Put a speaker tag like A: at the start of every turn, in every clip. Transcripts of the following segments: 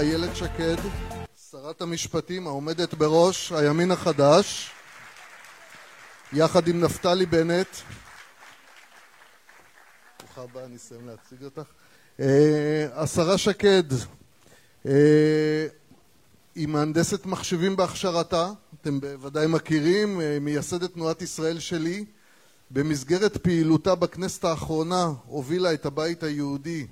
A: איילת שקד, שרת המשפטים העומדת בראש הימין החדש, יחד עם נפתלי בנט. ברוכה הבאה, אני אסיים להציג אותך. השרה שקד היא מהנדסת מחשבים בהכשרתה, אתם בוודאי מכירים, מייסדת תנועת ישראל שלי. במסגרת פעילותה בכנסת האחרונה הובילה את הבית היהודי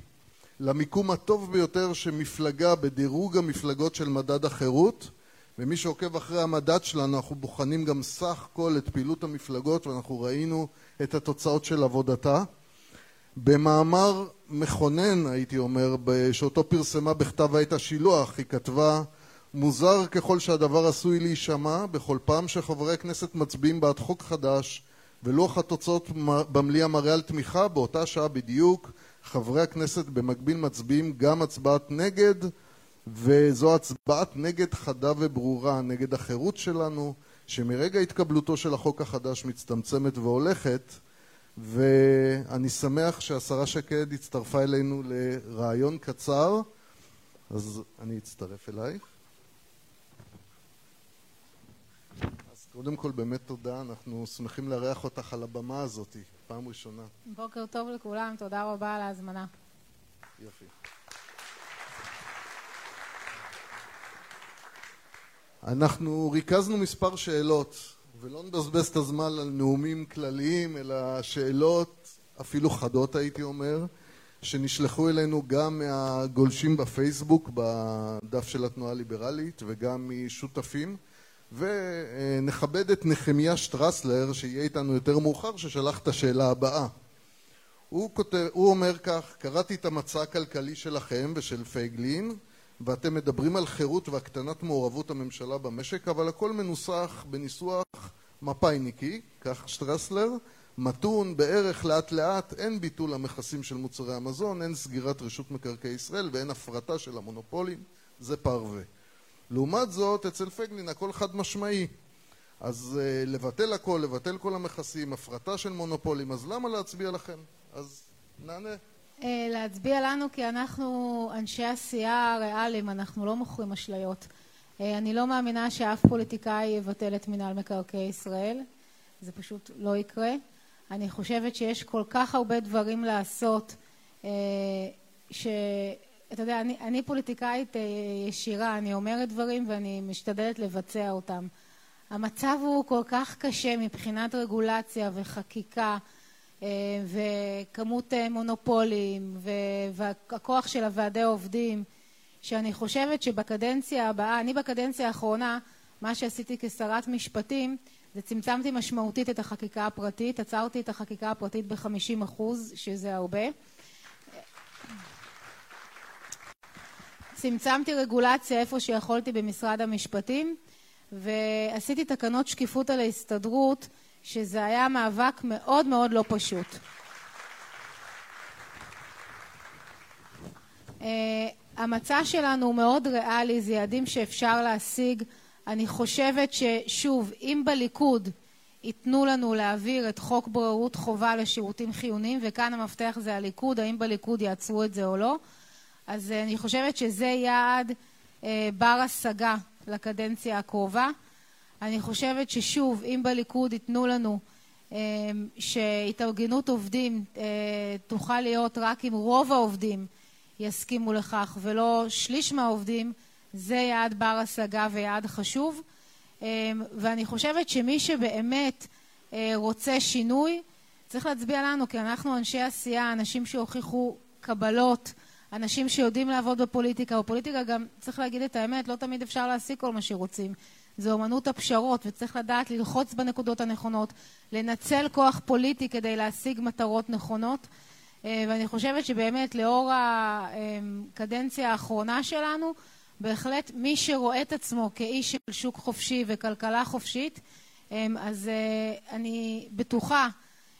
A: למיקום הטוב ביותר שמפלגה בדירוג המפלגות של מדד החירות. ומי שעוקב אחרי המדד שלנו אנחנו בוחנים גם סך כל את פעילות המפלגות ואנחנו ראינו את התוצאות של עבודתה. במאמר מכונן הייתי אומר שאותו פרסמה בכתב העת השילוח היא כתבה מוזר ככל שהדבר עשוי להישמע בכל פעם שחברי הכנסת מצביעים בעד חוק חדש ולוח התוצאות במליאה מראה על תמיכה באותה שעה בדיוק חברי הכנסת במקביל מצביעים גם הצבעת נגד וזו הצבעת נגד חדה וברורה נגד החירות שלנו שמרגע התקבלותו של החוק החדש מצטמצמת והולכת ואני שמח שהשרה שקד הצטרפה אלינו לרעיון קצר אז אני אצטרף אלייך קודם כל באמת תודה. אנחנו שמחים לארח אותך על הבמה הזאת פעם ראשונה.
B: בוקר טוב לכולם תודה רבה על ההזמנה.
A: יופי. אנחנו ריכזנו מספר שאלות ולא נבזבז את הזמן על נאומים כלליים אלא שאלות אפילו חדות הייתי אומר שנשלחו אלינו גם מהגולשים בפייסבוק בדף של התנועה הליברלית וגם משותפים ונכבד את נחמיה שטרסלר שיהיה איתנו יותר מאוחר ששלח את השאלה הבאה. הוא כותב, הוא אומר כך קראתי את המצע הכלכלי שלכם ושל פייגלין ואתם מדברים על חירות והקטנת מעורבות הממשלה במשק אבל הכל מנוסח בניסוח מפאיניקי. כך שטרסלר מתון בערך לאט לאט אין ביטול המכסים של מוצרי המזון אין סגירת רשות מקרקעי ישראל ואין הפרטה של המונופולים. זה פרווה לעומת זאת אצל פייגלין הכל חד משמעי. אז לבטל הכל, לבטל כל המכסים, הפרטה של מונופולים אז למה להצביע לכם? אז נענה.
B: להצביע לנו כי אנחנו אנשי עשייה ריאליים אנחנו לא מוכרים אשליות. אני לא מאמינה שאף פוליטיקאי יבטל את מנהל מקרקעי ישראל. זה פשוט לא יקרה. אני חושבת שיש כל כך הרבה דברים לעשות שאתה יודע אני אני פוליטיקאית ישירה אני אומרת דברים ואני משתדלת לבצע אותם. המצב הוא כל כך קשה מבחינת רגולציה וחקיקה וכמות מונופולים והכוח של הוועדי עובדים שאני חושבת שבקדנציה הבאה אני בקדנציה האחרונה מה שעשיתי כשרת משפטים זה צמצמתי משמעותית את החקיקה הפרטית עצרתי את החקיקה הפרטית בחמישים אחוז שזה הרבה צמצמתי רגולציה איפה שיכולתי במשרד המשפטים ועשיתי תקנות שקיפות על ההסתדרות שזה היה מאבק מאוד מאוד לא פשוט. המצע שלנו הוא מאוד ריאלי זה יעדים שאפשר להשיג. אני חושבת ששוב אם בליכוד ייתנו לנו להעביר את חוק בוררות חובה לשירותים חיוניים וכאן המפתח זה הליכוד האם בליכוד יעצרו את זה או לא אז אני חושבת שזה יעד בר השגה לקדנציה הקרובה. אני חושבת ששוב אם בליכוד ייתנו לנו שהתארגנות עובדים תוכל להיות רק אם רוב העובדים יסכימו לכך ולא שליש מהעובדים זה יעד בר השגה ויעד חשוב. ואני חושבת שמי שבאמת רוצה שינוי צריך להצביע לנו כי אנחנו אנשי עשייה אנשים שהוכיחו קבלות אנשים שיודעים לעבוד בפוליטיקה בפוליטיקה גם צריך להגיד את האמת לא תמיד אפשר להשיג כל מה שרוצים. זה אומנות הפשרות וצריך לדעת ללחוץ בנקודות הנכונות לנצל כוח פוליטי כדי להשיג מטרות נכונות. ואני חושבת שבאמת לאור הקדנציה האחרונה שלנו בהחלט מי שרואה את עצמו כאיש של שוק חופשי וכלכלה חופשית אז אני בטוחה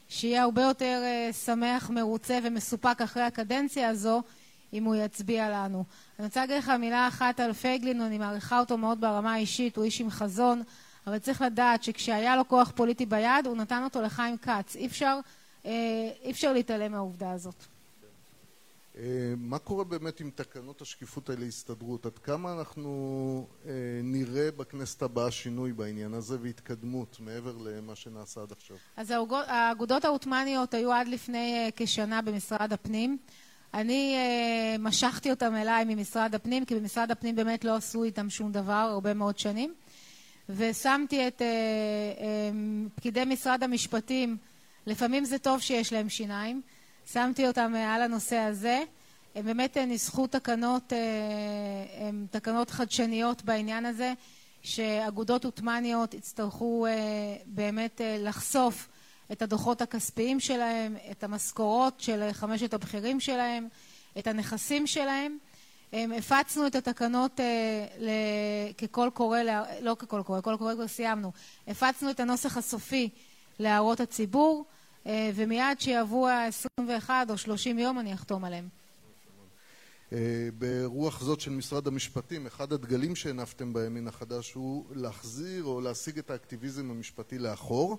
B: שיהיה הרבה יותר שמח מרוצה ומסופק אחרי הקדנציה הזו אם הוא יצביע לנו אני רוצה להגיד לך מילה אחת על פייגלין אני מעריכה אותו מאוד ברמה האישית הוא איש עם חזון אבל צריך לדעת שכשהיה לו כוח פוליטי ביד הוא נתן אותו לחיים כץ אי אפשר אי אפשר להתעלם מהעובדה הזאת
A: מה קורה באמת עם תקנות השקיפות האלה להסתדרות? עד כמה אנחנו נראה בכנסת הבאה שינוי בעניין הזה והתקדמות מעבר למה שנעשה עד עכשיו?
B: אז האגודות העות'מאניות היו עד לפני כשנה במשרד הפנים. אני משכתי אותם אליי ממשרד הפנים, כי במשרד הפנים באמת לא עשו איתם שום דבר הרבה מאוד שנים. ושמתי את פקידי משרד המשפטים, לפעמים זה טוב שיש להם שיניים, שמתי אותם על הנושא הזה. הם באמת ניסחו תקנות, תקנות חדשניות בעניין הזה, שאגודות עות'מאניות יצטרכו באמת לחשוף את הדוחות הכספיים שלהם, את המשכורות של חמשת הבכירים שלהם, את הנכסים שלהם. הפצנו את התקנות כקול קורא, לא כקול קורא, קול קורא כבר סיימנו. הפצנו את הנוסח הסופי להערות הציבור, ומיד שיעברו ה-21 או 30 יום אני אחתום עליהם.
A: ברוח זאת של משרד המשפטים, אחד הדגלים שהנפתם בימין החדש הוא להחזיר או להשיג את האקטיביזם המשפטי לאחור,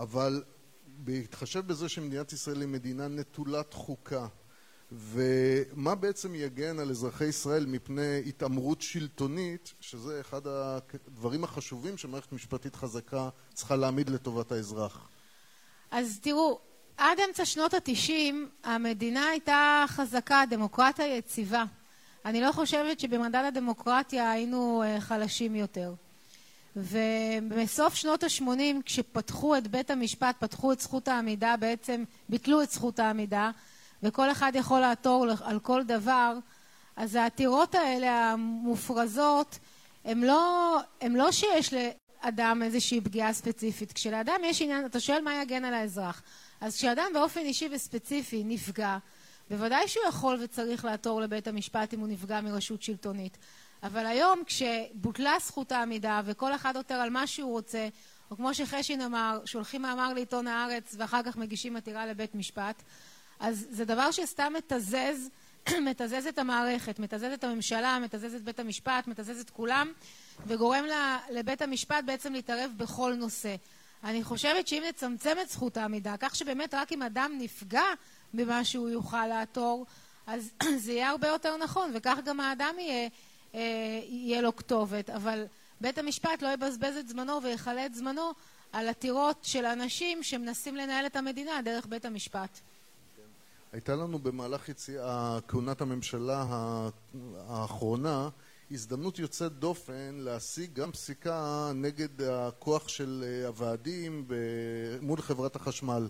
A: אבל בהתחשב בזה שמדינת ישראל היא מדינה נטולת חוקה, ומה בעצם יגן על אזרחי ישראל מפני התעמרות שלטונית, שזה אחד הדברים החשובים שמערכת משפטית חזקה צריכה להעמיד לטובת האזרח?
B: אז תראו, עד אמצע שנות התשעים המדינה הייתה חזקה, דמוקרטיה יציבה. אני לא חושבת שבמדד הדמוקרטיה היינו חלשים יותר. ובסוף שנות השמונים כשפתחו את בית המשפט, פתחו את זכות העמידה, בעצם ביטלו את זכות העמידה, וכל אחד יכול לעתור על כל דבר, אז העתירות האלה המופרזות, הם לא, לא שיש לאדם איזושהי פגיעה ספציפית. כשלאדם יש עניין, אתה שואל מה יגן על האזרח. אז כשאדם באופן אישי וספציפי נפגע, בוודאי שהוא יכול וצריך לעתור לבית המשפט אם הוא נפגע מרשות שלטונית. אבל היום כשבוטלה זכות העמידה וכל אחד עותר על מה שהוא רוצה, או כמו שחשין אמר, שולחים מאמר לעיתון הארץ ואחר כך מגישים עתירה לבית משפט, אז זה דבר שסתם מתזז, מתזז את המערכת, מתזז את הממשלה, מתזז את בית המשפט, מתזז את כולם, וגורם לבית המשפט בעצם להתערב בכל נושא. אני חושבת שאם נצמצם את זכות העמידה, כך שבאמת רק אם אדם נפגע במה שהוא יוכל לעתור, אז זה יהיה הרבה יותר נכון, וכך גם האדם יהיה, יהיה לו כתובת. אבל בית המשפט לא יבזבז את זמנו ויכלה את זמנו על עתירות של אנשים שמנסים לנהל את המדינה דרך בית המשפט.
A: הייתה לנו במהלך כהונת הממשלה האחרונה הזדמנות יוצאת דופן להשיג גם פסיקה נגד הכוח של הוועדים מול חברת החשמל.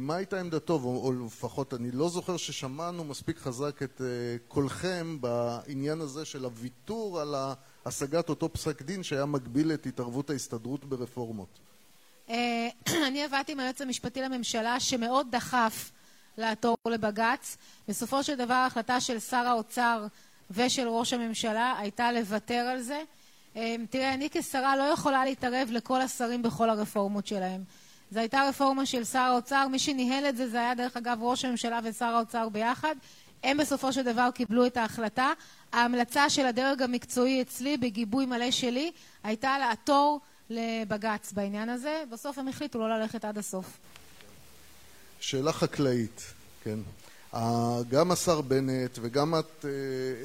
A: מה הייתה עמדתו, או לפחות אני לא זוכר ששמענו מספיק חזק את קולכם בעניין הזה של הוויתור על השגת אותו פסק דין שהיה מגביל את התערבות ההסתדרות ברפורמות.
B: אני עבדתי עם היועץ המשפטי לממשלה שמאוד דחף לעתור לבג"ץ. בסופו של דבר ההחלטה של שר האוצר ושל ראש הממשלה הייתה לוותר על זה. תראה, אני כשרה לא יכולה להתערב לכל השרים בכל הרפורמות שלהם. זו הייתה רפורמה של שר האוצר, מי שניהל את זה זה היה דרך אגב ראש הממשלה ושר האוצר ביחד. הם בסופו של דבר קיבלו את ההחלטה. ההמלצה של הדרג המקצועי אצלי, בגיבוי מלא שלי, הייתה לעתור לבג"ץ בעניין הזה. בסוף הם החליטו לא ללכת עד הסוף.
A: שאלה חקלאית, כן. גם השר בנט וגם את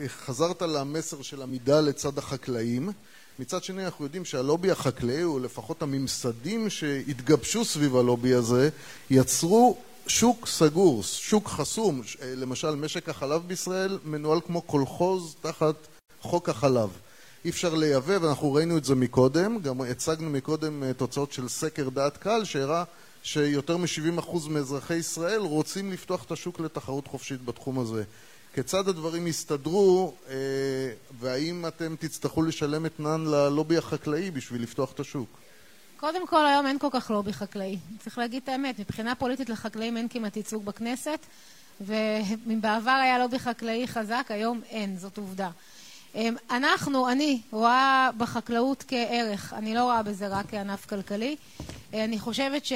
A: חזרת למסר של עמידה לצד החקלאים. מצד שני אנחנו יודעים שהלובי החקלאי, או לפחות הממסדים שהתגבשו סביב הלובי הזה, יצרו שוק סגור, שוק חסום. למשל, משק החלב בישראל מנוהל כמו קולחוז תחת חוק החלב. אי אפשר לייבא, ואנחנו ראינו את זה מקודם, גם הצגנו מקודם תוצאות של סקר דעת קהל שהראה שיותר מ-70% מאזרחי ישראל רוצים לפתוח את השוק לתחרות חופשית בתחום הזה. כיצד הדברים יסתדרו, והאם אתם תצטרכו לשלם אתנן ללובי החקלאי בשביל לפתוח את השוק?
B: קודם כל, היום אין כל כך לובי חקלאי. צריך להגיד את האמת, מבחינה פוליטית לחקלאים אין כמעט ייצוג בכנסת, ובעבר היה לובי חקלאי חזק, היום אין, זאת עובדה. אנחנו, אני, רואה בחקלאות כערך, אני לא רואה בזה רק כענף כלכלי. אני חושבת ש...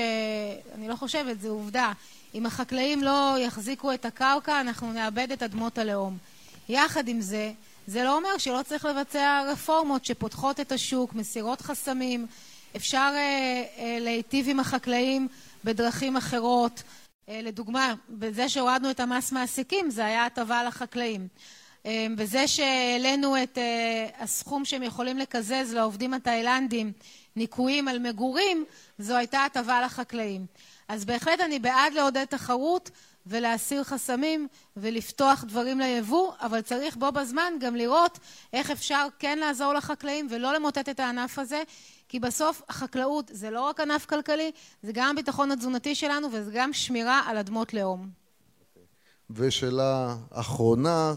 B: אני לא חושבת, זו עובדה. אם החקלאים לא יחזיקו את הקרקע, אנחנו נאבד את אדמות הלאום. יחד עם זה, זה לא אומר שלא צריך לבצע רפורמות שפותחות את השוק, מסירות חסמים, אפשר להיטיב עם החקלאים בדרכים אחרות, לדוגמה, בזה שהורדנו את המס מעסיקים, זה היה הטבה לחקלאים. בזה שהעלינו את הסכום שהם יכולים לקזז לעובדים התאילנדים ניכויים על מגורים, זו הייתה הטבה לחקלאים. אז בהחלט אני בעד לעודד תחרות ולהסיר חסמים ולפתוח דברים ליבוא, אבל צריך בו בזמן גם לראות איך אפשר כן לעזור לחקלאים ולא למוטט את הענף הזה, כי בסוף החקלאות זה לא רק ענף כלכלי, זה גם הביטחון התזונתי שלנו וזה גם שמירה על אדמות לאום.
A: ושאלה אחרונה,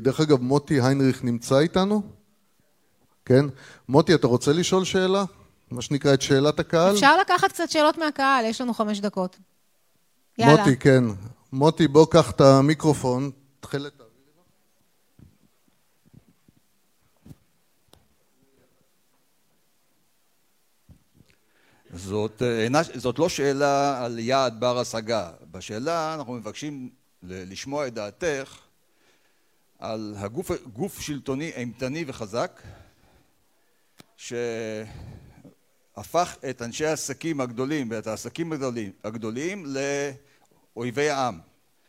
A: דרך אגב מוטי היינריך נמצא איתנו? כן? מוטי אתה רוצה לשאול שאלה? מה שנקרא את שאלת הקהל?
B: אפשר לקחת קצת שאלות מהקהל, יש לנו חמש דקות.
A: יאללה. מוטי, כן. מוטי, בוא קח את המיקרופון, תחל את.
C: זאת, זאת לא שאלה על יעד בר השגה. בשאלה אנחנו מבקשים לשמוע את דעתך על הגוף גוף שלטוני אימתני וחזק שהפך את אנשי העסקים הגדולים ואת העסקים הגדולים, הגדולים לאויבי העם.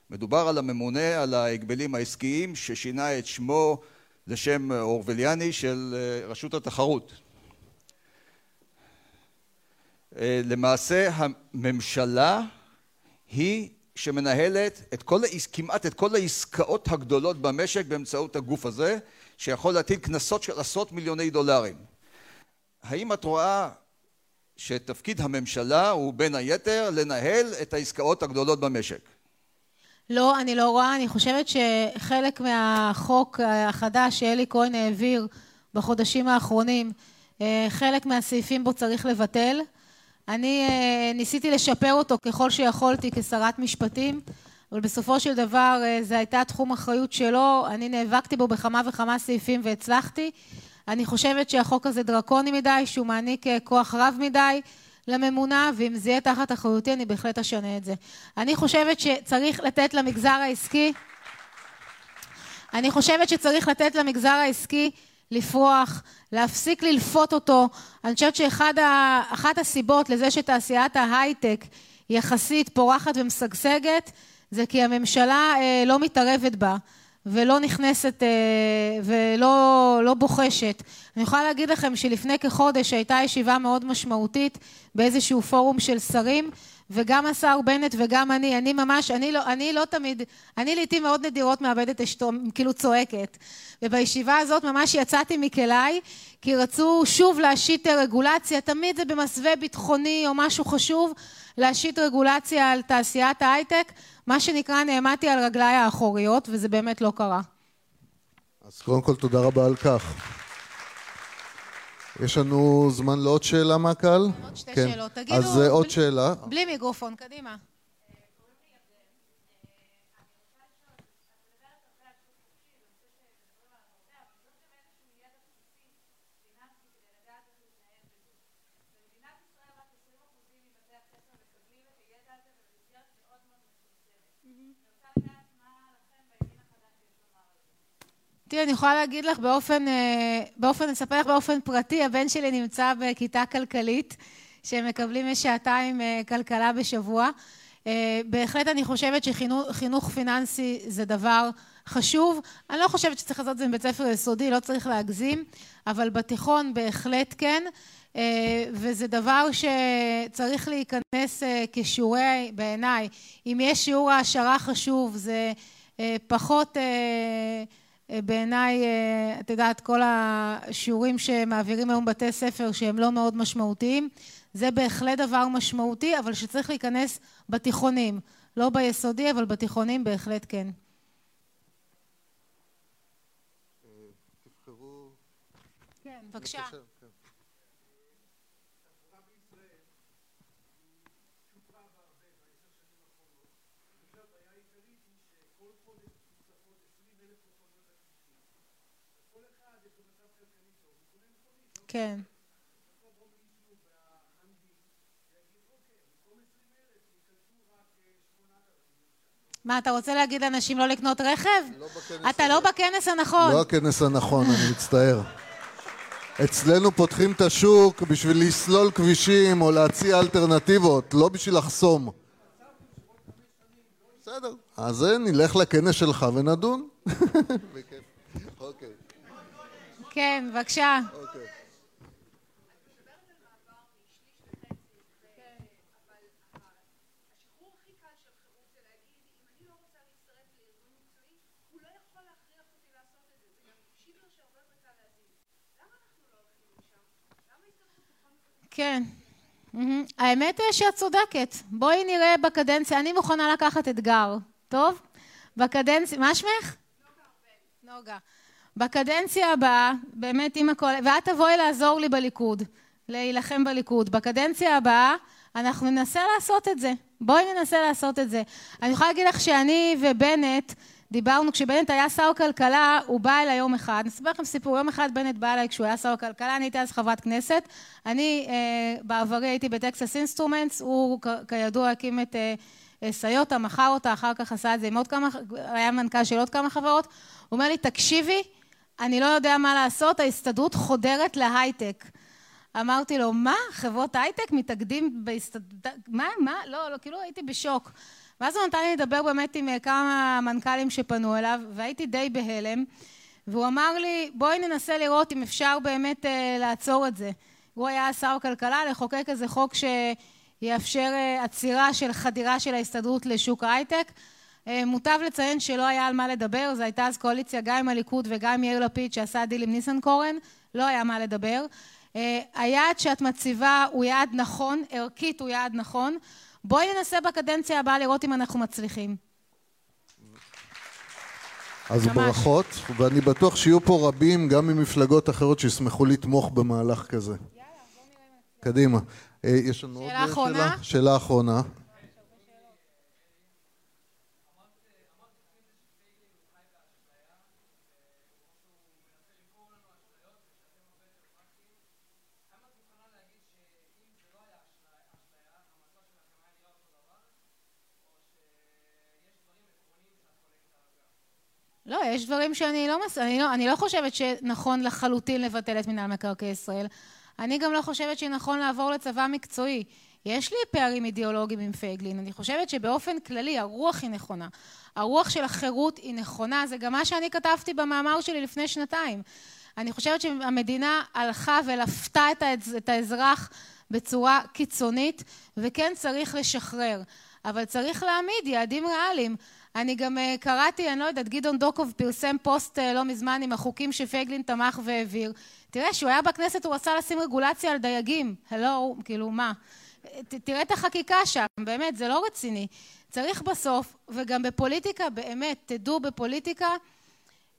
C: מדובר על הממונה על ההגבלים העסקיים ששינה את שמו לשם אורווליאני של רשות התחרות. למעשה הממשלה היא שמנהלת את כל, כמעט את כל העסקאות הגדולות במשק באמצעות הגוף הזה שיכול להטיל קנסות של עשרות מיליוני דולרים. האם את רואה שתפקיד הממשלה הוא בין היתר לנהל את העסקאות הגדולות במשק?
B: לא, אני לא רואה. אני חושבת שחלק מהחוק החדש שאלי כהן העביר בחודשים האחרונים, חלק מהסעיפים בו צריך לבטל. אני ניסיתי לשפר אותו ככל שיכולתי כשרת משפטים, אבל בסופו של דבר זה הייתה תחום אחריות שלו, אני נאבקתי בו בכמה וכמה סעיפים והצלחתי. אני חושבת שהחוק הזה דרקוני מדי, שהוא מעניק כוח רב מדי לממונה, ואם זה יהיה תחת אחריותי אני בהחלט אשנה את זה. אני חושבת שצריך לתת למגזר העסקי, אני חושבת שצריך לתת למגזר העסקי לפרוח, להפסיק ללפות אותו. אני חושבת שאחת הסיבות לזה שתעשיית ההייטק יחסית פורחת ומשגשגת, זה כי הממשלה לא מתערבת בה ולא נכנסת ולא לא בוחשת. אני יכולה להגיד לכם שלפני כחודש הייתה ישיבה מאוד משמעותית באיזשהו פורום של שרים, וגם השר בנט וגם אני, אני ממש, אני לא, אני לא תמיד, אני לעתים מאוד נדירות מאבדת אשתו, כאילו צועקת. ובישיבה הזאת ממש יצאתי מכליי, כי רצו שוב להשית רגולציה, תמיד זה במסווה ביטחוני או משהו חשוב, להשית רגולציה על תעשיית ההייטק, מה שנקרא נעמדתי על רגליי האחוריות, וזה באמת לא קרה.
A: אז קודם כל תודה רבה על כך. יש לנו זמן לעוד שאלה מהקהל?
B: עוד שתי כן. שאלות. תגידו...
A: אז עוד שאלה.
B: בלי מיקרופון, קדימה. תראי, אני יכולה להגיד לך באופן, באופן, אספר לך באופן פרטי, הבן שלי נמצא בכיתה כלכלית, שהם מקבלים שעתיים כלכלה בשבוע. בהחלט אני חושבת שחינוך פיננסי זה דבר חשוב. אני לא חושבת שצריך לעשות את זה בבית ספר יסודי, לא צריך להגזים, אבל בתיכון בהחלט כן, וזה דבר שצריך להיכנס כשיעורי, בעיניי, אם יש שיעור העשרה חשוב, זה פחות בעיניי, את יודעת, כל השיעורים שמעבירים היום בתי ספר שהם לא מאוד משמעותיים, זה בהחלט דבר משמעותי, אבל שצריך להיכנס בתיכונים. לא ביסודי, אבל בתיכונים בהחלט כן.
A: תבחרו...
B: כן, בבקשה. כן. מה, אתה רוצה להגיד לאנשים לא לקנות רכב? אתה לא בכנס הנכון.
A: לא הכנס הנכון, אני מצטער. אצלנו פותחים את השוק בשביל לסלול כבישים או להציע אלטרנטיבות, לא בשביל לחסום. בסדר, אז נלך לכנס שלך ונדון. אוקיי.
B: כן, בבקשה.
A: אוקיי.
B: כן. האמת היא שאת צודקת. בואי נראה בקדנציה, אני מוכנה לקחת אתגר, טוב? בקדנציה, מה שמך? נוגה. נוגה. בקדנציה הבאה, באמת עם הכל, ואת תבואי לעזור לי בליכוד, להילחם בליכוד. בקדנציה הבאה אנחנו ננסה לעשות את זה. בואי ננסה לעשות את זה. אני יכולה להגיד לך שאני ובנט דיברנו, כשבנט היה שר כלכלה, הוא בא אליי יום אחד, אני אספר לכם סיפור, יום אחד בנט בא אליי כשהוא היה שר כלכלה, אני הייתי אז חברת כנסת, אני אה, בעברי הייתי ב Texas Instruments, הוא כידוע הקים את אה, סיוטה, מכר אותה, אחר כך עשה את זה עם עוד כמה, היה מנכ"ל של עוד כמה חברות, הוא אומר לי, תקשיבי, אני לא יודע מה לעשות, ההסתדרות חודרת להייטק. אמרתי לו, מה? חברות הייטק מתאגדים בהסתדרות... מה? מה? לא, לא, כאילו הייתי בשוק. ואז הוא נתן לי לדבר באמת עם אה, כמה מנכ"לים שפנו אליו, והייתי די בהלם, והוא אמר לי, בואי ננסה לראות אם אפשר באמת uh, לעצור את זה. הוא היה שר כלכלה, לחוקק איזה חוק שיאפשר אה, עצירה של חדירה של ההסתדרות לשוק ההייטק. אה, מוטב לציין שלא היה על מה לדבר, זו הייתה אז קואליציה גם עם הליכוד וגם עם יאיר לפיד שעשה דיל עם ניסנקורן, לא היה מה לדבר. אה, היעד שאת מציבה הוא יעד נכון, ערכית הוא יעד נכון. בואי ננסה בקדנציה הבאה לראות אם אנחנו מצליחים.
A: אז ממש. ברכות, ואני בטוח שיהיו פה רבים, גם ממפלגות אחרות, שישמחו לתמוך במהלך כזה. יאללה, בוא נראה. קדימה. אה, יש לנו
B: שאלה עוד אחרונה?
A: שאלה? שאלה אחרונה.
B: לא, יש דברים שאני לא, מס... אני לא, אני לא חושבת שנכון לחלוטין לבטל את מינהל מקרקעי ישראל. אני גם לא חושבת שנכון לעבור לצבא מקצועי. יש לי פערים אידיאולוגיים עם פייגלין, אני חושבת שבאופן כללי הרוח היא נכונה. הרוח של החירות היא נכונה, זה גם מה שאני כתבתי במאמר שלי לפני שנתיים. אני חושבת שהמדינה הלכה ולפתה את האזרח בצורה קיצונית, וכן צריך לשחרר. אבל צריך להעמיד יעדים ריאליים. אני גם אה, קראתי, אני לא יודעת, גדעון דוקוב פרסם פוסט אה, לא מזמן עם החוקים שפייגלין תמך והעביר. תראה, כשהוא היה בכנסת הוא רצה לשים רגולציה על דייגים. הלו, כאילו, מה? תראה את החקיקה שם, באמת, זה לא רציני. צריך בסוף, וגם בפוליטיקה, באמת, תדעו, בפוליטיקה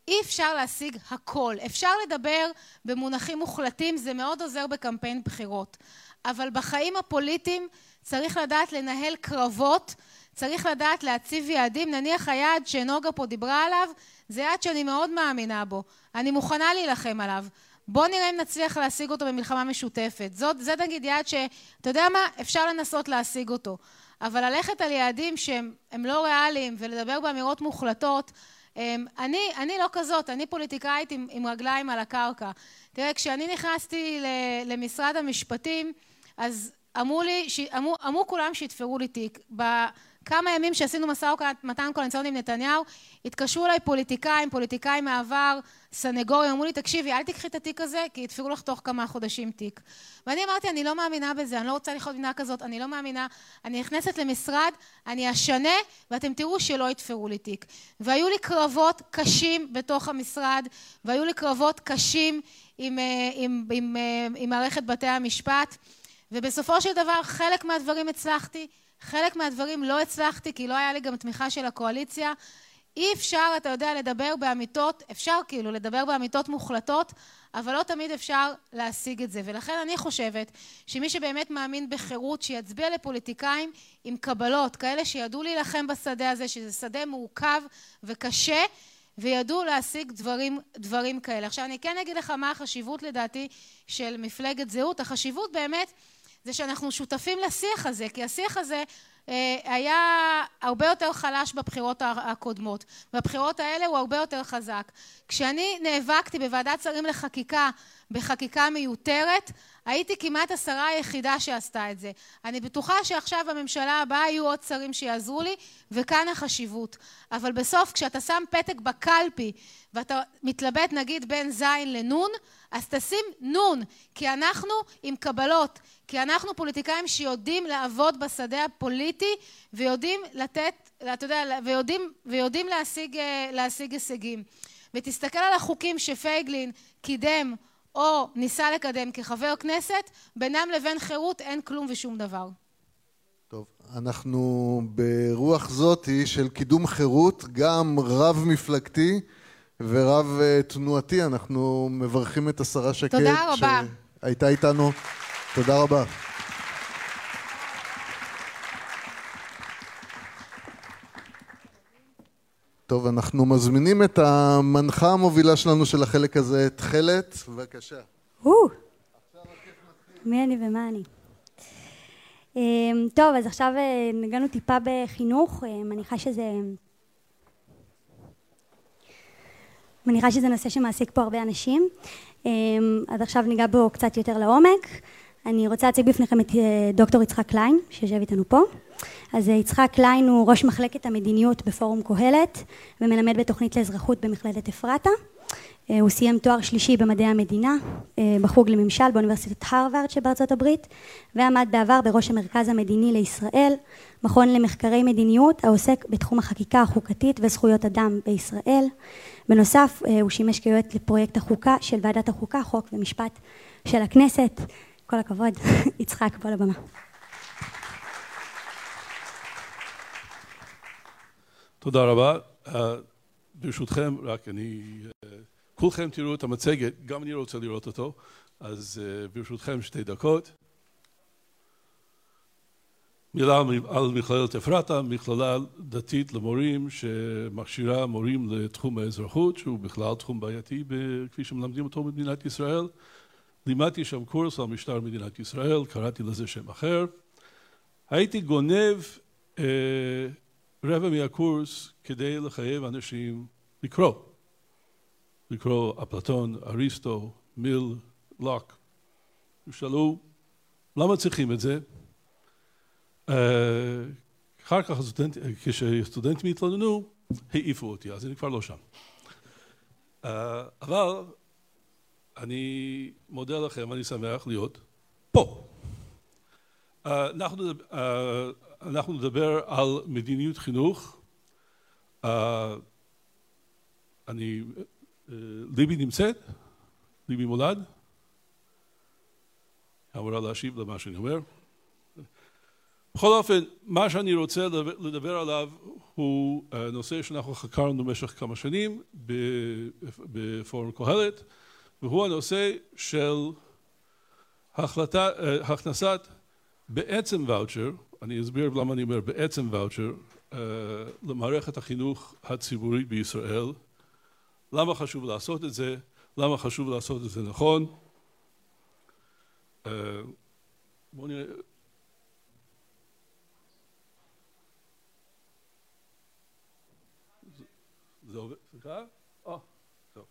B: אי אפשר להשיג הכל. אפשר לדבר במונחים מוחלטים, זה מאוד עוזר בקמפיין בחירות. אבל בחיים הפוליטיים צריך לדעת לנהל קרבות צריך לדעת להציב יעדים, נניח היעד שנוגה פה דיברה עליו, זה יעד שאני מאוד מאמינה בו, אני מוכנה להילחם עליו. בוא נראה אם נצליח להשיג אותו במלחמה משותפת. זאת, זה נגיד יעד שאתה יודע מה, אפשר לנסות להשיג אותו. אבל ללכת על יעדים שהם לא ריאליים ולדבר באמירות מוחלטות, אמ, אני, אני לא כזאת, אני פוליטיקאית עם, עם רגליים על הקרקע. תראה, כשאני נכנסתי למשרד המשפטים, אז אמרו לי, אמרו, אמרו כולם שיתפרו לי תיק. כמה ימים שעשינו משא ומתן קואליציוני עם נתניהו, התקשרו אליי פוליטיקאים, פוליטיקאים מעבר, סנגורים, אמרו לי, תקשיבי, אל תקחי את התיק הזה, כי יתפרו לך תוך כמה חודשים תיק. ואני אמרתי, אני לא מאמינה בזה, אני לא רוצה לחיות מדינה כזאת, אני לא מאמינה, אני נכנסת למשרד, אני אשנה, ואתם תראו שלא יתפרו לי תיק. והיו לי קרבות קשים בתוך המשרד, והיו לי קרבות קשים עם, אה, עם, עם, עם, אה, עם מערכת בתי המשפט, ובסופו של דבר חלק מהדברים הצלחתי, חלק מהדברים לא הצלחתי כי לא היה לי גם תמיכה של הקואליציה. אי אפשר, אתה יודע, לדבר באמיתות, אפשר כאילו לדבר באמיתות מוחלטות, אבל לא תמיד אפשר להשיג את זה. ולכן אני חושבת שמי שבאמת מאמין בחירות, שיצביע לפוליטיקאים עם קבלות, כאלה שידעו להילחם בשדה הזה, שזה שדה מורכב וקשה, וידעו להשיג דברים, דברים כאלה. עכשיו אני כן אגיד לך מה החשיבות לדעתי של מפלגת זהות. החשיבות באמת זה שאנחנו שותפים לשיח הזה, כי השיח הזה אה, היה הרבה יותר חלש בבחירות הקודמות. בבחירות האלה הוא הרבה יותר חזק. כשאני נאבקתי בוועדת שרים לחקיקה בחקיקה מיותרת, הייתי כמעט השרה היחידה שעשתה את זה. אני בטוחה שעכשיו בממשלה הבאה יהיו עוד שרים שיעזרו לי, וכאן החשיבות. אבל בסוף כשאתה שם פתק בקלפי ואתה מתלבט נגיד בין ז' לנ', אז תשים נ', כי אנחנו עם קבלות, כי אנחנו פוליטיקאים שיודעים לעבוד בשדה הפוליטי ויודעים לתת, אתה יודע, ויודעים, ויודעים להשיג, להשיג הישגים. ותסתכל על החוקים שפייגלין קידם או ניסה לקדם כחבר כנסת, בינם לבין חירות אין כלום ושום דבר.
A: טוב, אנחנו ברוח זאתי של קידום חירות, גם רב מפלגתי ורב תנועתי, אנחנו מברכים את השרה שקד.
B: תודה רבה.
A: שהייתה איתנו. תודה רבה. טוב, אנחנו מזמינים את המנחה המובילה שלנו של החלק הזה, תכלת, בבקשה.
D: מי אני ומה אני. טוב, אז עכשיו נגענו טיפה בחינוך, מניחה שזה... מניחה שזה נושא שמעסיק פה הרבה אנשים, אז עכשיו ניגע בו קצת יותר לעומק. אני רוצה להציג בפניכם את דוקטור יצחק קליין, שיושב איתנו פה. אז יצחק קליין הוא ראש מחלקת המדיניות בפורום קהלת ומלמד בתוכנית לאזרחות במכללת אפרתה. הוא סיים תואר שלישי במדעי המדינה בחוג לממשל באוניברסיטת הרווארד שבארצות הברית ועמד בעבר בראש המרכז המדיני לישראל, מכון למחקרי מדיניות העוסק בתחום החקיקה החוקתית וזכויות אדם בישראל. בנוסף הוא שימש כיועץ לפרויקט החוקה של ועדת החוקה, חוק ומשפט של הכנסת. כל הכבוד, יצחק, בוא לבמה.
E: תודה רבה. ברשותכם, רק אני... כולכם תראו את המצגת, גם אני רוצה לראות אותו, אז ברשותכם שתי דקות. מילה על מכללת אפרתה, מכללה דתית למורים שמכשירה מורים לתחום האזרחות, שהוא בכלל תחום בעייתי כפי שמלמדים אותו במדינת ישראל. לימדתי שם קורס על משטר מדינת ישראל, קראתי לזה שם אחר. הייתי גונב רבע מהקורס כדי לחייב אנשים לקרוא. לקרוא אפלטון, אריסטו, מיל, לוק. ושאלו, למה צריכים את זה? אחר כך כשסטודנטים התלוננו, העיפו אותי, אז אני כבר לא שם. אבל אני מודה לכם, אני שמח להיות פה. אנחנו נדבר על מדיניות חינוך. אני... ליבי נמצאת? ליבי מולד? אמורה להשיב למה שאני אומר. בכל אופן, מה שאני רוצה לדבר עליו הוא נושא שאנחנו חקרנו במשך כמה שנים בפורום קהלת והוא הנושא של הכנסת בעצם ואוצ'ר, אני אסביר למה אני אומר בעצם ואוצ'ר, למערכת החינוך הציבורית בישראל. למה חשוב לעשות את זה? למה חשוב לעשות את זה נכון? בואו נראה... זה עובד? סליחה? אה, טוב.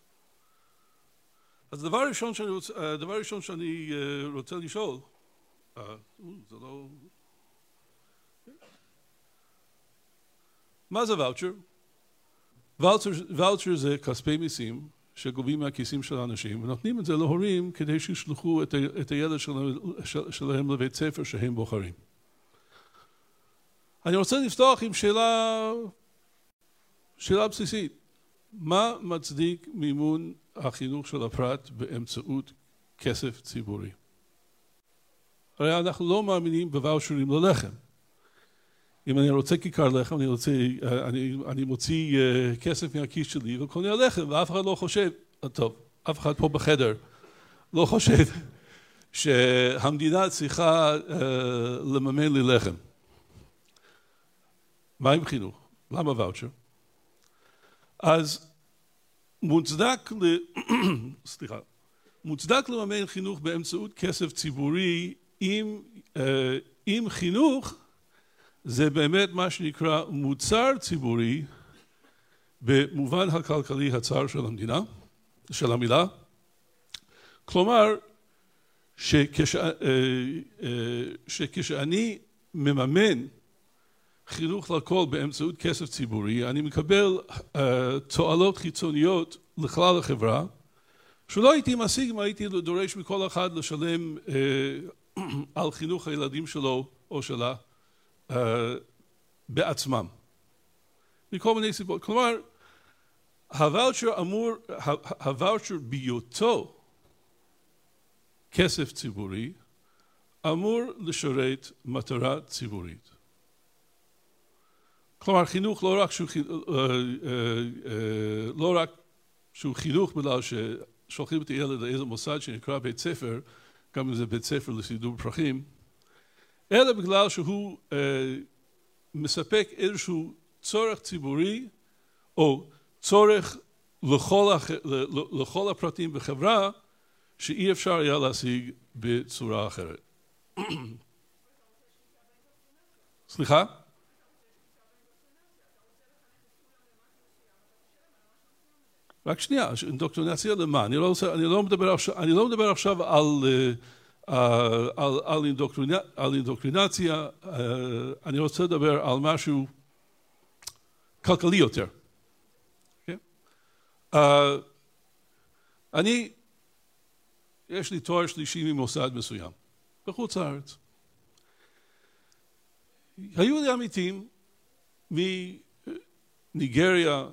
E: אז דבר ראשון שאני רוצה, דבר ראשון שאני רוצה לשאול, זה לא... מה זה ואוצ'ר? ואוצ'ר זה כספי מיסים שגובים מהכיסים של האנשים ונותנים את זה להורים כדי שישלחו את הילד שלהם לבית ספר שהם בוחרים. אני רוצה לפתוח עם שאלה, שאלה בסיסית. מה מצדיק מימון החינוך של הפרט באמצעות כסף ציבורי? הרי אנחנו לא מאמינים בוואוצ'רים ללחם. אם אני רוצה כיכר לחם, אני, רוצה, אני, אני מוציא כסף מהכיס שלי וקונה לחם, ואף אחד לא חושב, טוב, אף אחד פה בחדר לא חושב שהמדינה צריכה לממן לי לחם. מה עם חינוך? למה ואוצ'ר? אז מוצדק, ל... סליחה, מוצדק לממן חינוך באמצעות כסף ציבורי אם, אם חינוך זה באמת מה שנקרא מוצר ציבורי במובן הכלכלי הצר של המדינה, של המילה. כלומר, שכש, אה, אה, שכשאני מממן חינוך לכל באמצעות כסף ציבורי, אני מקבל אה, תועלות חיצוניות לכלל החברה, שלא הייתי משיג אם הייתי דורש מכל אחד לשלם על חינוך הילדים שלו או שלה בעצמם, מכל מיני סיבות. כלומר, הוואוצ'ר אמור, הוואוצ'ר בהיותו כסף ציבורי, אמור לשרת מטרה ציבורית. כלומר, חינוך לא רק שהוא, אה, אה, אה, לא רק שהוא חינוך בגלל ששולחים את הילד לאיזה מוסד שנקרא בית ספר, גם אם זה בית ספר לסידור פרחים, אלא בגלל שהוא מספק איזשהו צורך ציבורי או צורך לכל, הח... לכל הפרטים בחברה שאי אפשר היה להשיג בצורה אחרת. סליחה? רק שנייה, אינדוקטרינציה למה? אני לא, אני לא, מדבר, עכשיו, אני לא מדבר עכשיו על, uh, על, על, אינדוקטרינה, על אינדוקטרינציה, uh, אני רוצה לדבר על משהו כלכלי יותר. Okay? כן? Uh, אני יש לי תואר שלישי ממוסד מסוים, בחוץ לארץ. היו לי עמיתים מניגריה,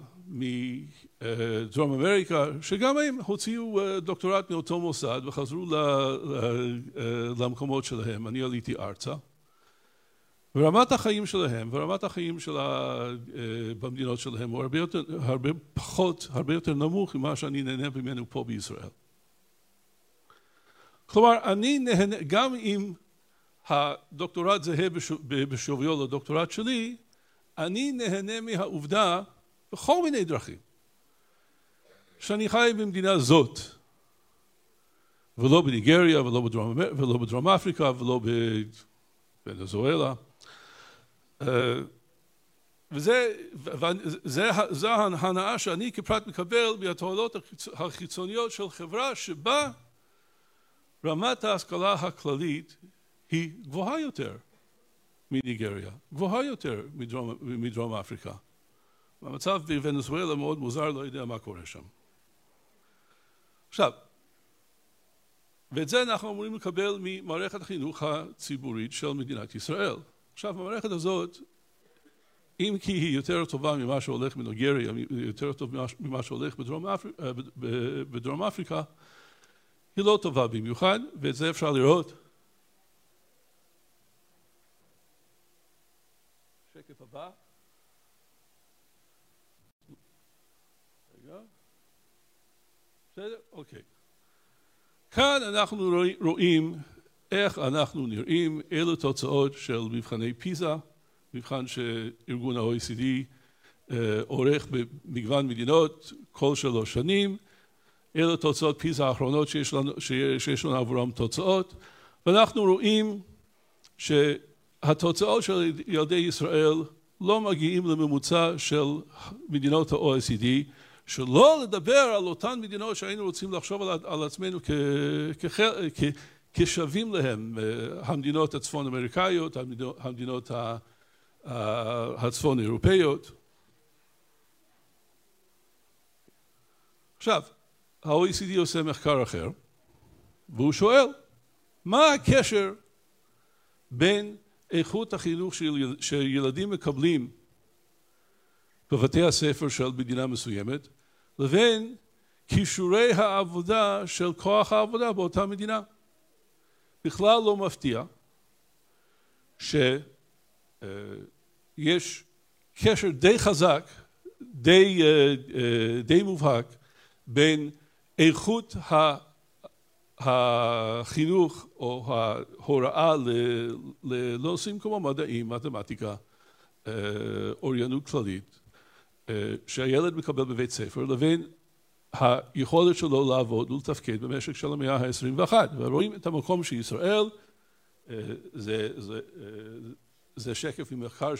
E: מדרום אמריקה, שגם הם הוציאו אה, דוקטורט מאותו מוסד וחזרו אה, למקומות שלהם. אני עליתי ארצה. ורמת החיים שלהם ורמת החיים של ה... אה, במדינות שלהם הוא הרבה, יותר, הרבה פחות, הרבה יותר נמוך ממה שאני נהנה ממנו פה בישראל. כלומר, אני נהנה, גם אם הדוקטורט זהה בשוויו לדוקטורט שלי, אני נהנה מהעובדה בכל מיני דרכים שאני חי במדינה זאת ולא בניגריה ולא בדרום, ולא בדרום אפריקה ולא בוונזואלה אה, זה ההנאה שאני כפרט מקבל מהתועלות החיצוניות של חברה שבה רמת ההשכלה הכללית היא גבוהה יותר מניגריה, גבוהה יותר מדרום, מדרום אפריקה. המצב בוונזואלה מאוד מוזר, לא יודע מה קורה שם. עכשיו, ואת זה אנחנו אמורים לקבל ממערכת החינוך הציבורית של מדינת ישראל. עכשיו, המערכת הזאת, אם כי היא יותר טובה ממה שהולך מניגריה, יותר טוב ממה שהולך בדרום, אפר... אה, בדרום אפריקה, היא לא טובה במיוחד, ואת זה אפשר לראות. שקף הבא. בסדר? אוקיי. כאן אנחנו רואים איך אנחנו נראים, אילו תוצאות של מבחני פיזה, מבחן שארגון ה-OECD אה, עורך במגוון מדינות כל שלוש שנים. אלה תוצאות פיזה האחרונות שיש לנו, שיש לנו עבורם תוצאות, ואנחנו רואים שהתוצאות של ילדי ישראל לא מגיעים לממוצע של מדינות ה-OECD, שלא לדבר על אותן מדינות שהיינו רוצים לחשוב על, על עצמנו כ, כ, כ, כשווים להם, המדינות הצפון אמריקאיות, המדינות, המדינות הצפון אירופאיות. עכשיו, ה-OECD עושה מחקר אחר, והוא שואל, מה הקשר בין איכות החינוך שילדים מקבלים בבתי הספר של מדינה מסוימת, לבין כישורי העבודה של כוח העבודה באותה מדינה. בכלל לא מפתיע שיש קשר די חזק, די, אה, אה, די מובהק, בין איכות החינוך או ההוראה לנושאים כמו מדעים, מתמטיקה, אה, אוריינות כללית, אה, שהילד מקבל בבית ספר, לבין היכולת שלו לעבוד ולתפקד במשק של המאה ה-21. ורואים את המקום שישראל, אה, זה, זה, זה שקף ממחקר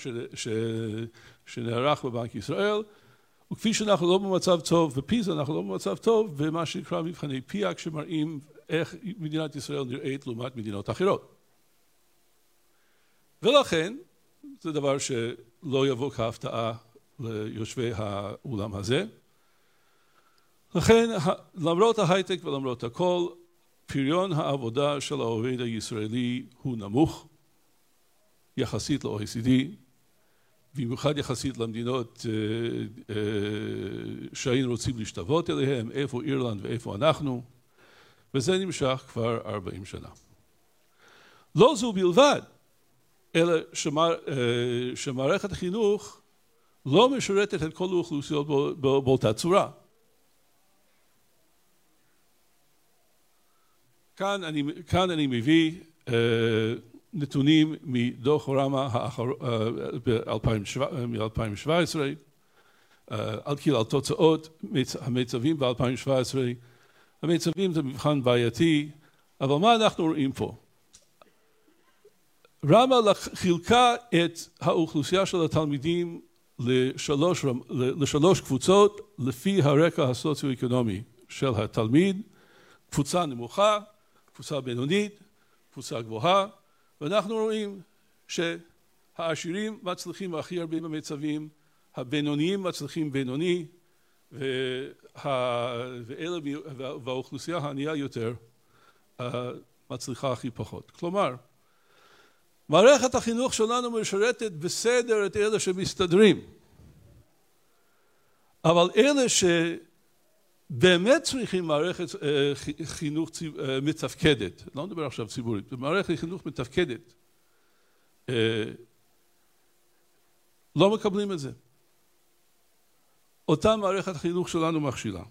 E: שנערך בבנק ישראל, וכפי שאנחנו לא במצב טוב בפיזה, אנחנו לא במצב טוב במה שנקרא מבחני פיאק שמראים איך מדינת ישראל נראית לעומת מדינות אחרות. ולכן, זה דבר שלא יבוא כהפתעה ליושבי האולם הזה. לכן, למרות ההייטק ולמרות הכל, פריון העבודה של העובד הישראלי הוא נמוך יחסית ל-OECD, במיוחד יחסית למדינות אה, אה, שהיינו רוצים להשתוות אליהן, איפה אירלנד ואיפה אנחנו, וזה נמשך כבר 40 שנה. לא זו בלבד, אלא אה, שמערכת החינוך לא משרתת את כל האוכלוסיות באותה צורה. כאן אני, כאן אני מביא uh, נתונים מדוח רמה מ-2017, uh, על כאילו על תוצאות המיצבים ב-2017. המיצבים זה מבחן בעייתי, אבל מה אנחנו רואים פה? רמה חילקה את האוכלוסייה של התלמידים לשלוש, לשלוש קבוצות לפי הרקע הסוציו-אקונומי של התלמיד, קבוצה נמוכה, קבוצה בינונית, קבוצה גבוהה, ואנחנו רואים שהעשירים מצליחים הכי הרבה במיצבים, הבינוניים מצליחים בינוני, וה... ואלה... והאוכלוסייה הענייה יותר מצליחה הכי פחות. כלומר, מערכת החינוך שלנו משרתת בסדר את אלה שמסתדרים, אבל אלה ש... באמת צריכים מערכת אה, חינוך אה, מתפקדת, לא נדבר עכשיו ציבורית, מערכת חינוך מתפקדת, אה, לא מקבלים את זה. אותה מערכת החינוך שלנו מכשילה.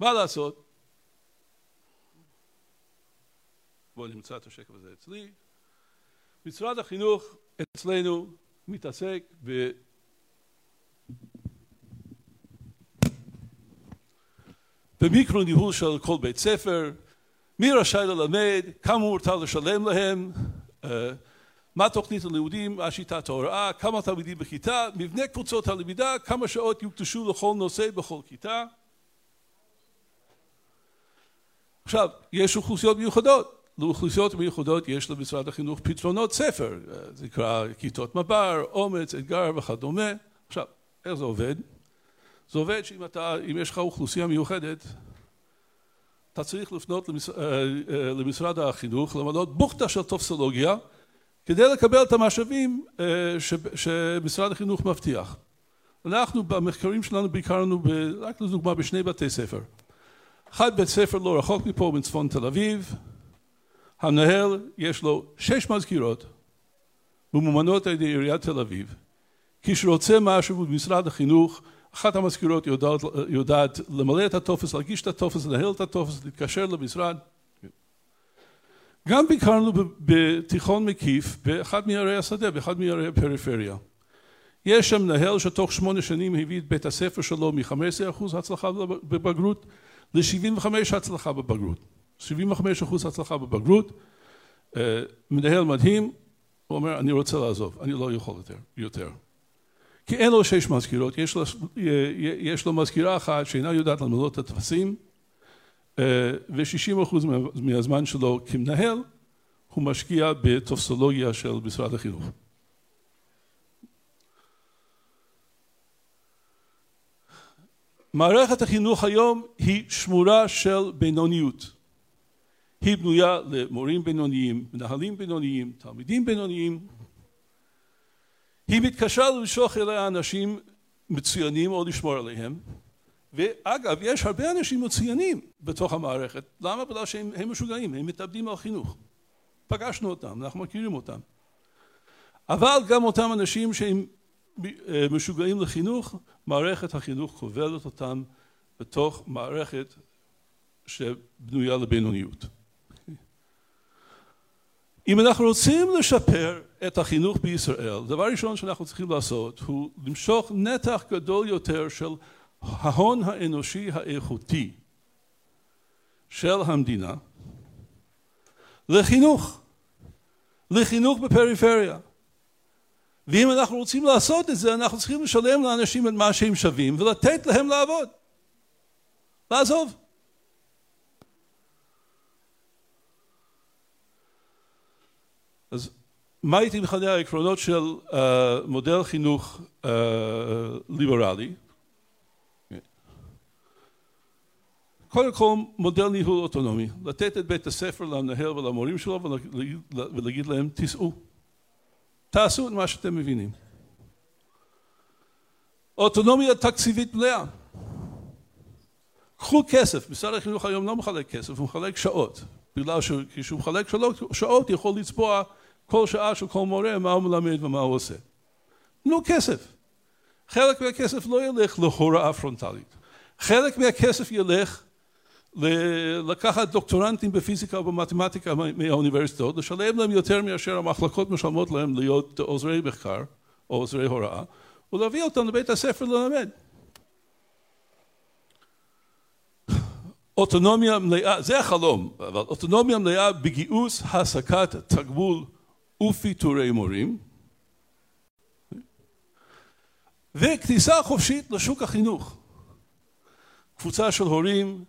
E: מה לעשות? בואו נמצא את השקף הזה אצלי. משרד החינוך אצלנו מתעסק ב... במיקרו ניהול של כל בית ספר, מי רשאי ללמד, כמה מותר לשלם להם, uh, מה תוכנית הלימודים, מה שיטת ההוראה, כמה תלמידים בכיתה, מבנה קבוצות הלמידה, כמה שעות יוקדשו לכל נושא בכל כיתה. עכשיו, יש אוכלוסיות מיוחדות. לאוכלוסיות מיוחדות יש למשרד החינוך פתרונות ספר, זה נקרא כיתות מב"ר, אומץ, אתגר וכדומה. עכשיו, איך זה עובד? זה עובד שאם אתה, אם יש לך אוכלוסייה מיוחדת, אתה צריך לפנות למש, אה, אה, למשרד החינוך למנות בוכטה של טופסולוגיה כדי לקבל את המשאבים אה, ש, שמשרד החינוך מבטיח. אנחנו במחקרים שלנו ביקרנו, ב, רק לדוגמה, בשני בתי ספר. אחד בית ספר לא רחוק מפה, מצפון תל אביב, המנהל יש לו שש מזכירות ממומנות על ידי עיריית תל אביב. כשרוצה משהו במשרד החינוך, אחת המזכירות יודעת, יודעת למלא את הטופס, להגיש את הטופס, לנהל את הטופס, להתקשר למשרד. גם ביקרנו בתיכון מקיף באחד מערי השדה, באחד מערי הפריפריה. יש שם מנהל שתוך שמונה שנים הביא את בית הספר שלו מ-15% הצלחה בבגרות ל-75% הצלחה בבגרות. 75 אחוז הצלחה בבגרות, אה, מנהל מדהים, הוא אומר אני רוצה לעזוב, אני לא יכול יותר, יותר. כי אין לו שש מזכירות, יש לו, יש לו מזכירה אחת שאינה יודעת למלא את הטפסים אה, ו-60 אחוז מהזמן שלו כמנהל הוא משקיע בטופסולוגיה של משרד החינוך. מערכת החינוך היום היא שמורה של בינוניות. היא בנויה למורים בינוניים, מנהלים בינוניים, תלמידים בינוניים. היא מתקשה למשוך אליה אנשים מצוינים או לשמור עליהם. ואגב, יש הרבה אנשים מצוינים בתוך המערכת. למה? בגלל שהם משוגעים, הם מתאבדים על חינוך. פגשנו אותם, אנחנו מכירים אותם. אבל גם אותם אנשים שהם אה, משוגעים לחינוך, מערכת החינוך כובלת אותם בתוך מערכת שבנויה לבינוניות. אם אנחנו רוצים לשפר את החינוך בישראל, דבר ראשון שאנחנו צריכים לעשות הוא למשוך נתח גדול יותר של ההון האנושי האיכותי של המדינה לחינוך, לחינוך בפריפריה. ואם אנחנו רוצים לעשות את זה, אנחנו צריכים לשלם לאנשים את מה שהם שווים ולתת להם לעבוד. לעזוב. אז מה הייתי מכנה העקרונות של uh, מודל חינוך uh, ליברלי? קודם כל מודל ניהול אוטונומי, לתת את בית הספר למנהל ולמורים שלו ולהגיד, להם תיסעו, תעשו את מה שאתם מבינים. אוטונומיה תקציבית מלאה. קחו כסף, משרד החינוך היום לא מחלק כסף, הוא מחלק שעות, בגלל שכשהוא מחלק שעות יכול לצבוע כל שעה של כל מורה מה הוא מלמד ומה הוא עושה. תנו כסף. חלק מהכסף לא ילך להוראה פרונטלית. חלק מהכסף ילך לקחת דוקטורנטים בפיזיקה ובמתמטיקה מהאוניברסיטאות, לשלם להם יותר מאשר המחלקות משלמות להם להיות עוזרי מחקר או עוזרי הוראה, ולהביא אותם לבית הספר ללמד. אוטונומיה מלאה, זה החלום, אבל אוטונומיה מלאה בגיוס העסקת תגמול ופיטורי מורים, וכניסה חופשית לשוק החינוך. קבוצה של הורים,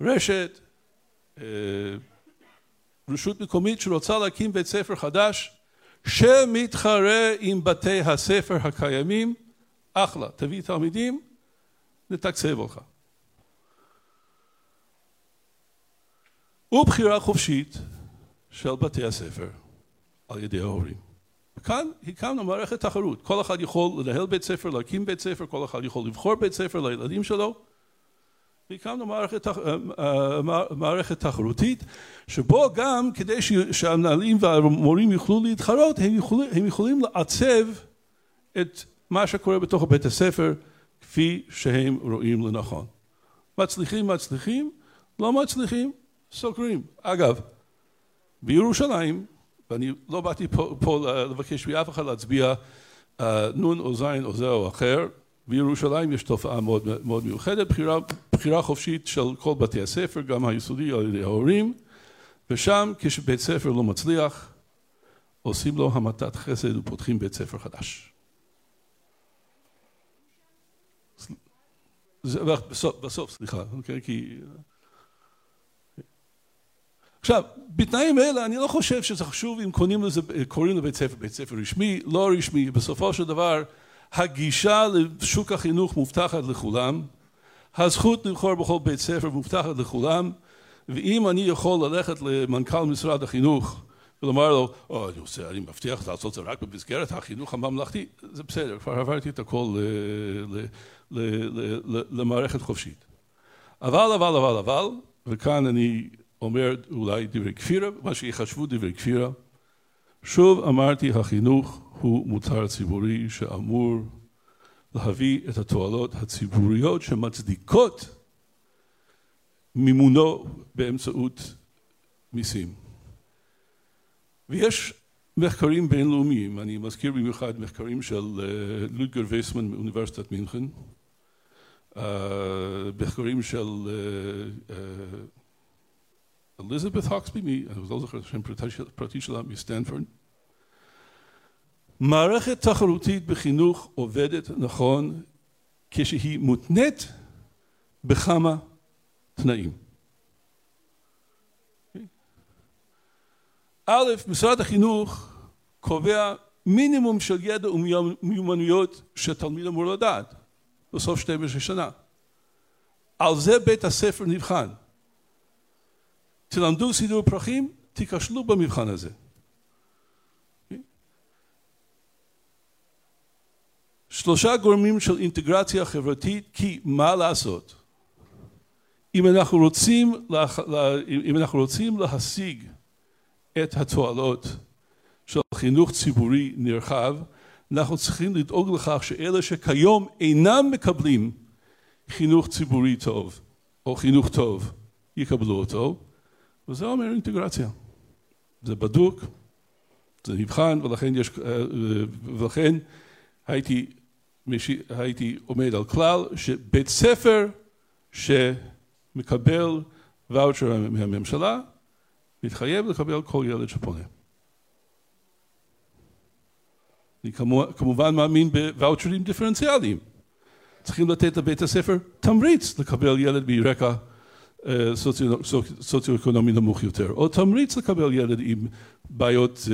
E: רשת, אה, רשות מקומית שרוצה להקים בית ספר חדש שמתחרה עם בתי הספר הקיימים, אחלה, תביא תלמידים, נתקצב אותך. ובחירה חופשית של בתי הספר על ידי ההורים. כאן הקמנו מערכת תחרות, כל אחד יכול לנהל בית ספר, להקים בית ספר, כל אחד יכול לבחור בית ספר לילדים שלו והקמנו מערכת, אה, מערכת תחרותית שבו גם כדי שהמנהלים והמורים יוכלו להתחרות הם, יכול, הם יכולים לעצב את מה שקורה בתוך בית הספר כפי שהם רואים לנכון. מצליחים מצליחים, לא מצליחים סוגרים. אגב, בירושלים, ואני לא באתי פה, פה לבקש מאף אחד להצביע uh, נון או זין או זה או אחר, בירושלים יש תופעה מאוד, מאוד מיוחדת, בחירה, בחירה חופשית של כל בתי הספר, גם היסודי על ידי ההורים, ושם כשבית ספר לא מצליח, עושים לו המתת חסד ופותחים בית ספר חדש. בסוף, בסוף, סליחה, אוקיי? כי... עכשיו, בתנאים אלה אני לא חושב שזה חשוב אם קוראים לבית ספר בית ספר רשמי, לא רשמי, בסופו של דבר הגישה לשוק החינוך מובטחת לכולם, הזכות לבחור בכל בית ספר מובטחת לכולם, ואם אני יכול ללכת למנכ"ל משרד החינוך ולומר לו, או, אני, עושה, אני מבטיח לעשות את זה רק במסגרת החינוך הממלכתי, זה בסדר, כבר עברתי את הכל למערכת חופשית. אבל, אבל, אבל, אבל, וכאן אני אומר אולי דברי כפירה, מה שיחשבו דברי כפירה, שוב אמרתי, החינוך הוא מוצר ציבורי שאמור להביא את התועלות הציבוריות שמצדיקות מימונו באמצעות מיסים. ויש מחקרים בינלאומיים, אני מזכיר במיוחד מחקרים של לודגר וייסמן מאוניברסיטת מינכן, מחקרים של הוקסבי, אני לא זוכר את השם הפרטי שלה, מסטנפורד, מערכת תחרותית בחינוך עובדת נכון כשהיא מותנית בכמה תנאים. א', משרד החינוך קובע מינימום של ידע ומיומנויות שתלמיד אמור לדעת בסוף 12 שנה. על זה בית הספר נבחן. תלמדו סידור פרחים, תיכשלו במבחן הזה. שלושה גורמים של אינטגרציה חברתית, כי מה לעשות? אם אנחנו רוצים, אם אנחנו רוצים להשיג את התועלות של חינוך ציבורי נרחב, אנחנו צריכים לדאוג לכך שאלה שכיום אינם מקבלים חינוך ציבורי טוב או חינוך טוב יקבלו אותו, וזה אומר אינטגרציה. זה בדוק, זה נבחן, ולכן, יש, אה, ולכן הייתי הייתי עומד על כלל שבית ספר שמקבל ואוצ'ר מהממשלה מתחייב לקבל כל ילד שפונה. אני כמובן מאמין בוואוצ'רים דיפרנציאליים. צריכים לתת לבית הספר תמריץ לקבל ילד מרקע סוציו-אקונומי נמוך יותר, או תמריץ לקבל ילד עם בעיות,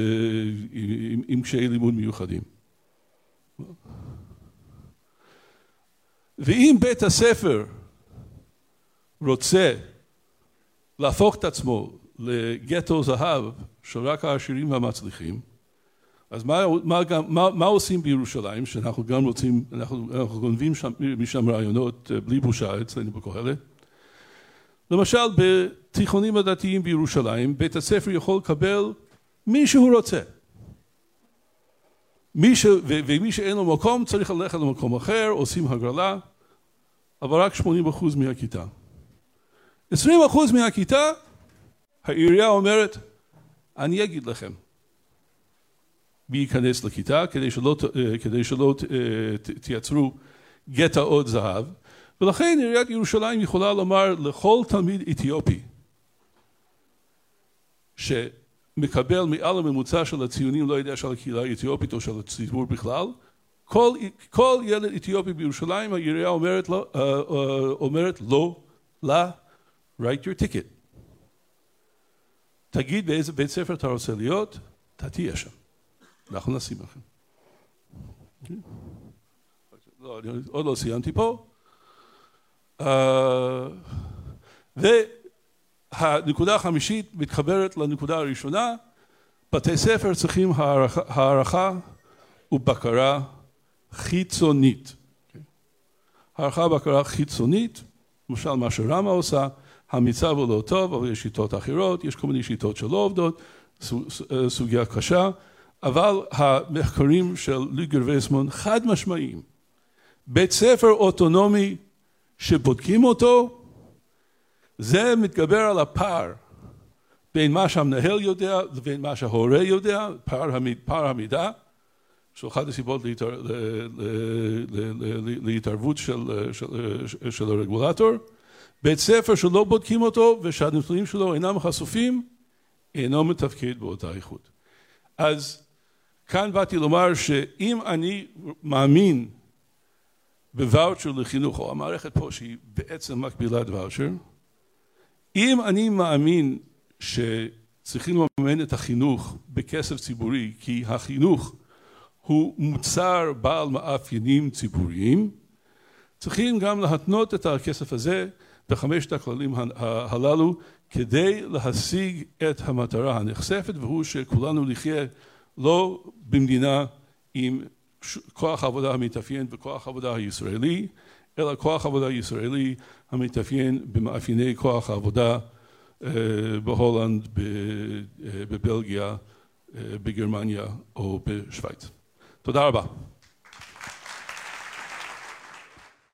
E: עם קשיי לימוד מיוחדים. ואם בית הספר רוצה להפוך את עצמו לגטו זהב של רק העשירים והמצליחים, אז מה, מה, מה, מה עושים בירושלים, שאנחנו גם רוצים, אנחנו, אנחנו גונבים שם, משם רעיונות בלי בושה אצלנו בקהלת? למשל בתיכונים הדתיים בירושלים, בית הספר יכול לקבל מי שהוא רוצה. מי ש... ומי שאין לו מקום צריך ללכת למקום אחר, עושים הגרלה, אבל רק 80% מהכיתה. 20% מהכיתה, העירייה אומרת, אני אגיד לכם מי ייכנס לכיתה כדי שלא, כדי שלא תייצרו גטאות זהב, ולכן עיריית ירושלים יכולה לומר לכל תלמיד אתיופי שמקבל מעל הממוצע של הציונים, לא יודע של הקהילה האתיופית או של הציבור בכלל, כל, כל ילד אתיופי בירושלים העירייה אומרת לו, uh, uh, אומרת לו, לה, write your ticket. תגיד באיזה בית ספר אתה רוצה להיות, אתה תהיה שם. אנחנו נשים לכם. לא, עוד לא סיימתי פה. Uh, והנקודה החמישית מתחברת לנקודה הראשונה, בתי ספר צריכים הערכה, ובקרה חיצונית. הערכה ובקרה חיצונית, למשל מה שרמה עושה, המצב הוא לא טוב, אבל יש שיטות אחרות, יש כל מיני שיטות שלא עובדות, סוגיה קשה, אבל המחקרים של ליגר ויסמון חד משמעיים. בית ספר אוטונומי שבודקים אותו, זה מתגבר על הפער בין מה שהמנהל יודע לבין מה שההורה יודע, פער, המידע, שהוא אחת הסיבות להתער, להתערבות של, של, של הרגולטור. בית ספר שלא בודקים אותו ושהנתונים שלו אינם חשופים, אינו מתפקד באותה איכות. אז כאן באתי לומר שאם אני מאמין בוואוצ'ר לחינוך, או המערכת פה שהיא בעצם מקבילת ואוצ'ר, אם אני מאמין שצריכים לממן את החינוך בכסף ציבורי, כי החינוך הוא מוצר בעל מאפיינים ציבוריים, צריכים גם להתנות את הכסף הזה בחמשת הכללים הללו כדי להשיג את המטרה הנחשפת והוא שכולנו נחיה לא במדינה עם כוח עבודה המתאפיין בכוח עבודה הישראלי אלא כוח עבודה ישראלי המתאפיין במאפייני כוח העבודה בהולנד, בבלגיה, בגרמניה או בשוויץ. תודה רבה.